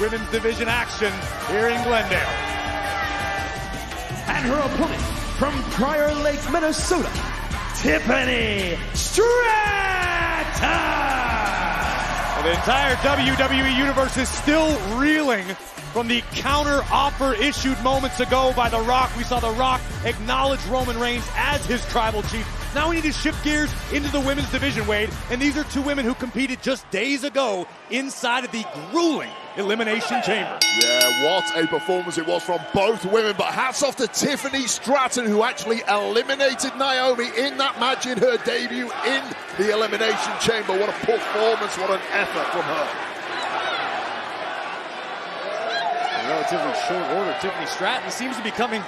women's division action here in Glendale. And her opponent from Prior Lake, Minnesota, Tiffany Stratton! The entire WWE Universe is still reeling from the counter offer issued moments ago by The Rock. We saw The Rock acknowledge Roman Reigns as his tribal chief. Now we need to shift gears into the women's division, Wade. And these are two women who competed just days ago inside of the grueling Elimination Chamber. Yeah, what a performance it was from both women. But hats off to Tiffany Stratton, who actually eliminated Naomi in that match in her debut in the Elimination Chamber. What a performance, what an effort from her. In relatively short order, Tiffany Stratton seems to be becoming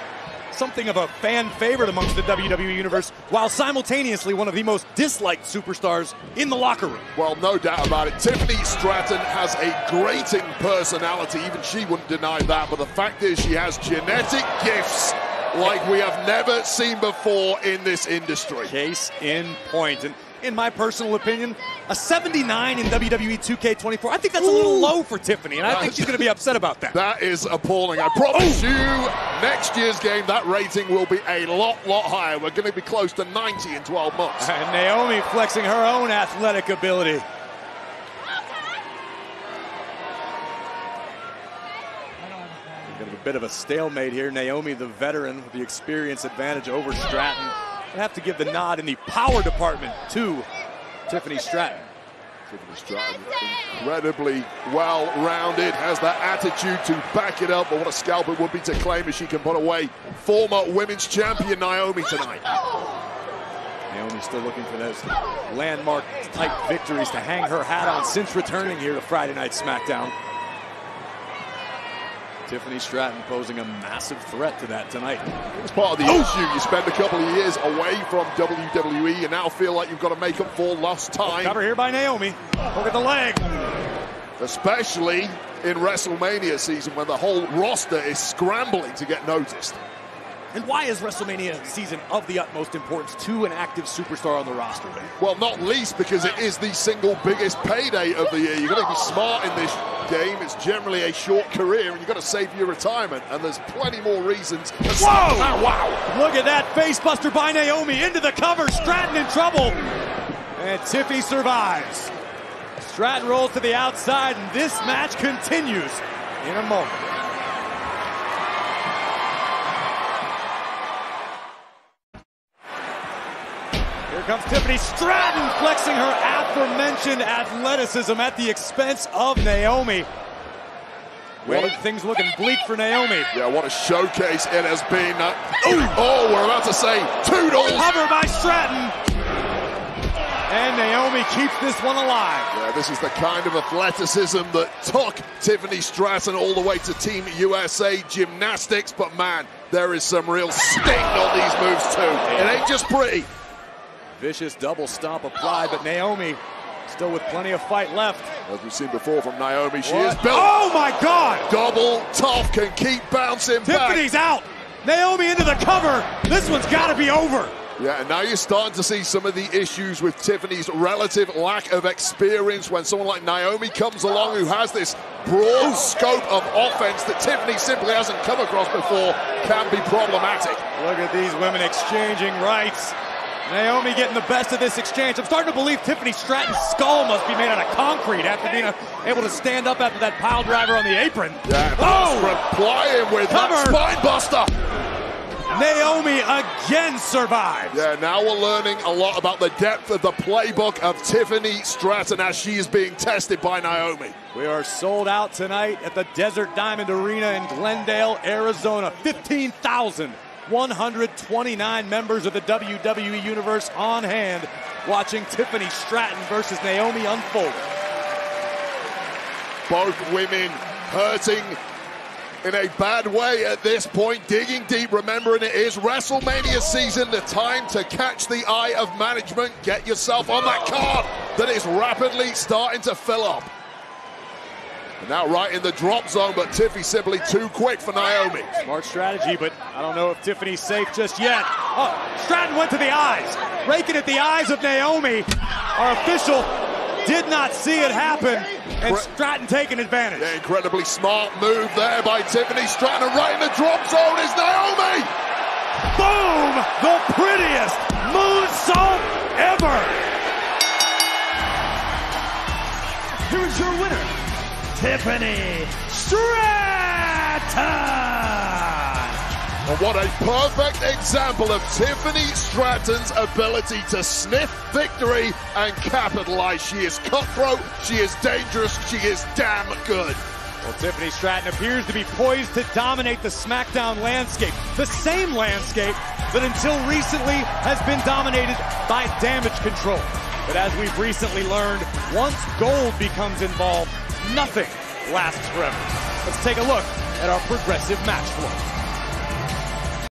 something of a fan favorite amongst the WWE Universe, while simultaneously one of the most disliked superstars in the locker room. Well, no doubt about it. Tiffany Stratton has a grating personality. Even she wouldn't deny that. But the fact is, she has genetic gifts like we have never seen before in this industry. Case in point. And in my personal opinion, a 79 in WWE 2K24. I think that's a little low for Tiffany, and I think she's going to be upset about that. That is appalling. I promise oh. you, next year's game, that rating will be a lot, lot higher. We're going to be close to 90 in 12 months. And Naomi flexing her own athletic ability. A bit of a stalemate here. Naomi, the veteran, with the experience advantage over Stratton. I have to give the nod in the power department to Tiffany Stratton. Tiffany Stratton, incredibly well-rounded, has that attitude to back it up, but what a scalp it would be to claim if she can put away former women's champion Naomi tonight. Naomi still looking for those landmark type victories to hang her hat on since returning here to Friday Night SmackDown. Tiffany Stratton posing a massive threat to that tonight. It's part of the oh. issue. You spend a couple of years away from WWE. You now feel like you've got to make up for lost time. Cover here by Naomi. Look at the leg. Especially in WrestleMania season when the whole roster is scrambling to get noticed. And why is WrestleMania season of the utmost importance to an active superstar on the roster? Well, not least because it is the single biggest payday of the year. You've got to be smart in this game. It's generally a short career, and you've got to save your retirement. And there's plenty more reasons. Whoa! Oh, wow! Look at that facebuster by Naomi into the cover. Stratton in trouble. And Tiffy survives. Stratton rolls to the outside, and this match continues in a moment. Here comes Tiffany Stratton flexing her aforementioned athleticism at the expense of Naomi. Well, things looking bleak for Naomi. Yeah, what a showcase it has been. Uh, oh, we're about to say toodles. Cover by Stratton. And Naomi keeps this one alive. Yeah, this is the kind of athleticism that took Tiffany Stratton all the way to Team USA Gymnastics. But man, there is some real sting on these moves too. It ain't just pretty. Vicious double stomp applied, but Naomi still with plenty of fight left. As we've seen before from Naomi, she what? is built. Oh my God! Double tough can keep bouncing Tiffany's back. out. Naomi into the cover. This one's got to be over. Yeah, and now you're starting to see some of the issues with Tiffany's relative lack of experience when someone like Naomi comes along who has this broad scope of offense that Tiffany simply hasn't come across before can be problematic. Look at these women exchanging rights. Naomi getting the best of this exchange. I'm starting to believe Tiffany Stratton's skull must be made out of concrete after being able to stand up after that pile driver on the apron. Yeah, oh! replying with Cover. that spine buster. Naomi again survives. Yeah, now we're learning a lot about the depth of the playbook of Tiffany Stratton as she is being tested by Naomi. We are sold out tonight at the Desert Diamond Arena in Glendale, Arizona. 15,000 129 members of the WWE Universe on hand watching Tiffany Stratton versus Naomi unfold. Both women hurting in a bad way at this point, digging deep, remembering it is WrestleMania season, the time to catch the eye of management, get yourself on that card that is rapidly starting to fill up. And now right in the drop zone, but Tiffy simply too quick for Naomi. Smart strategy, but I don't know if Tiffany's safe just yet. Oh, Stratton went to the eyes, raking at the eyes of Naomi. Our official did not see it happen, and Stratton taking advantage. Yeah, incredibly smart move there by Tiffany Stratton. Right in the drop zone is Naomi. Boom! The prettiest moonsault ever. Here is your winner, Tiffany Stratton. And what a perfect example of Tiffany Stratton's ability to sniff victory and capitalize. She is cutthroat, she is dangerous, she is damn good. Well, Tiffany Stratton appears to be poised to dominate the SmackDown landscape. The same landscape that until recently has been dominated by Damage CTRL. But as we've recently learned, once gold becomes involved, nothing lasts forever. Let's take a look at our progressive match flow.